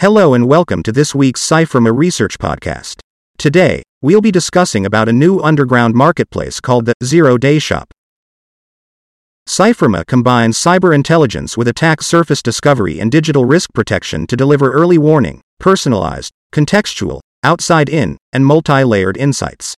Hello and welcome to this week's CYFIRMA Research Podcast. Today, we'll be discussing about a new underground marketplace called the Zero Day Shop. CYFIRMA combines cyber intelligence with attack surface discovery and digital risk protection to deliver early warning, personalized, contextual, outside in, and multi layered insights.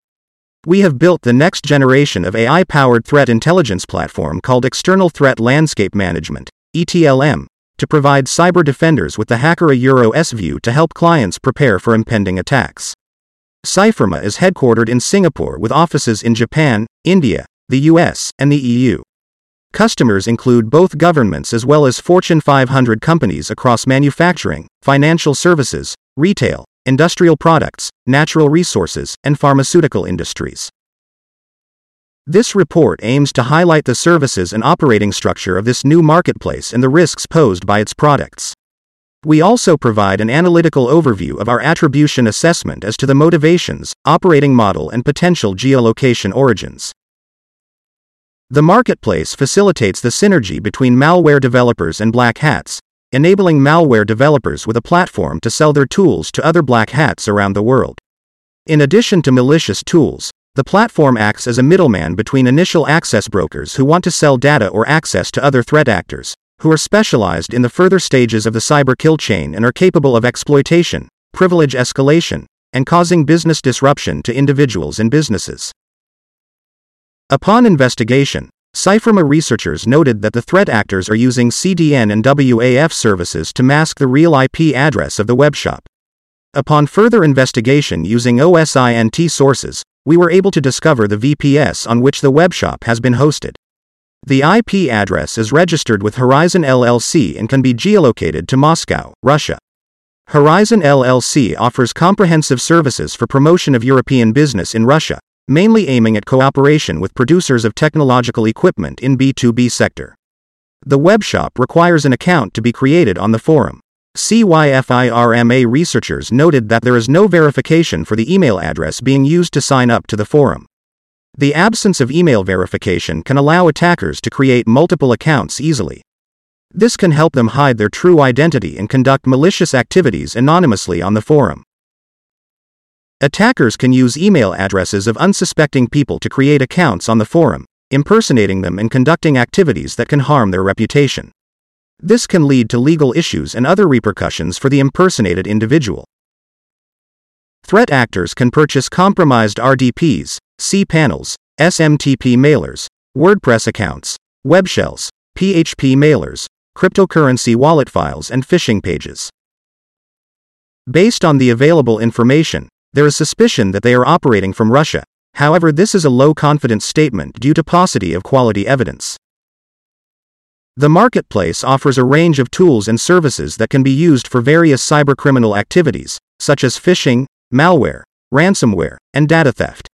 We have built the next generation of AI powered threat intelligence platform called External Threat Landscape Management, ETLM, to provide cyber defenders with the Hackera Euro S view to help clients prepare for impending attacks. CYFIRMA is headquartered in Singapore with offices in Japan, India, the US, and the EU. Customers include both governments as well as Fortune 500 companies across manufacturing, financial services, retail, industrial products, natural resources, and pharmaceutical industries. This report aims to highlight the services and operating structure of this new marketplace and the risks posed by its products. We also provide an analytical overview of our attribution assessment as to the motivations, operating model, and potential geolocation origins. The marketplace facilitates the synergy between malware developers and black hats, enabling malware developers with a platform to sell their tools to other black hats around the world. In addition to malicious tools, the platform acts as a middleman between initial access brokers who want to sell data or access to other threat actors, who are specialized in the further stages of the cyber kill chain and are capable of exploitation, privilege escalation, and causing business disruption to individuals and businesses. Upon investigation, CYFIRMA researchers noted that the threat actors are using CDN and WAF services to mask the real IP address of the webshop. Upon further investigation using OSINT sources, we were able to discover the VPS on which the webshop has been hosted. The IP address is registered with Horizon LLC and can be geolocated to Moscow, Russia. Horizon LLC offers comprehensive services for promotion of European business in Russia, mainly aiming at cooperation with producers of technological equipment in B2B sector. The webshop requires an account to be created on the forum. CYFIRMA researchers noted that there is no verification for the email address being used to sign up to the forum. The absence of email verification can allow attackers to create multiple accounts easily. This can help them hide their true identity and conduct malicious activities anonymously on the forum. Attackers can use email addresses of unsuspecting people to create accounts on the forum, impersonating them and conducting activities that can harm their reputation. This can lead to legal issues and other repercussions for the impersonated individual. Threat actors can purchase compromised RDPs, cPanels, SMTP mailers, WordPress accounts, web shells, PHP mailers, cryptocurrency wallet files, and phishing pages. Based on the available information, there is suspicion that they are operating from Russia. However, this is a low confidence statement due to paucity of quality evidence. The marketplace offers a range of tools and services that can be used for various cybercriminal activities, such as phishing, malware, ransomware, and data theft.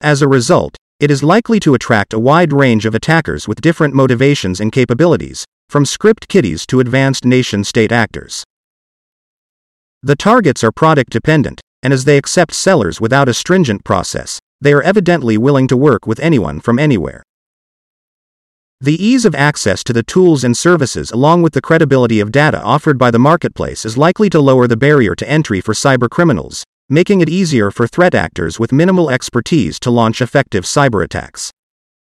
As a result, it is likely to attract a wide range of attackers with different motivations and capabilities, from script kiddies to advanced nation state actors. The targets are product dependent, and as they accept sellers without a stringent process, they are evidently willing to work with anyone from anywhere. The ease of access to the tools and services along with the credibility of data offered by the marketplace is likely to lower the barrier to entry for cybercriminals, making it easier for threat actors with minimal expertise to launch effective cyber attacks.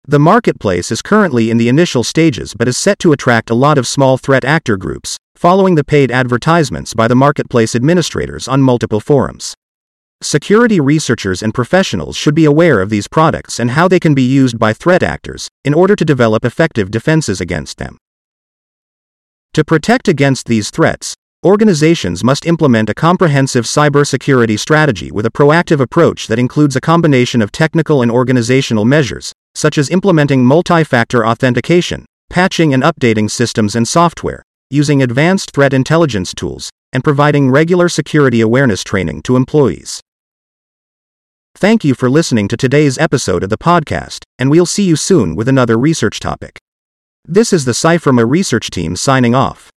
The marketplace is currently in the initial stages but is set to attract a lot of small threat actor groups, following the paid advertisements by the marketplace administrators on multiple forums. Security researchers and professionals should be aware of these products and how they can be used by threat actors in order to develop effective defenses against them. To protect against these threats, organizations must implement a comprehensive cybersecurity strategy with a proactive approach that includes a combination of technical and organizational measures, such as implementing multi factor authentication, patching and updating systems and software, using advanced threat intelligence tools, and providing regular security awareness training to employees. Thank you for listening to today's episode of the podcast, and we'll see you soon with another research topic. This is the CYFIRMA research team signing off.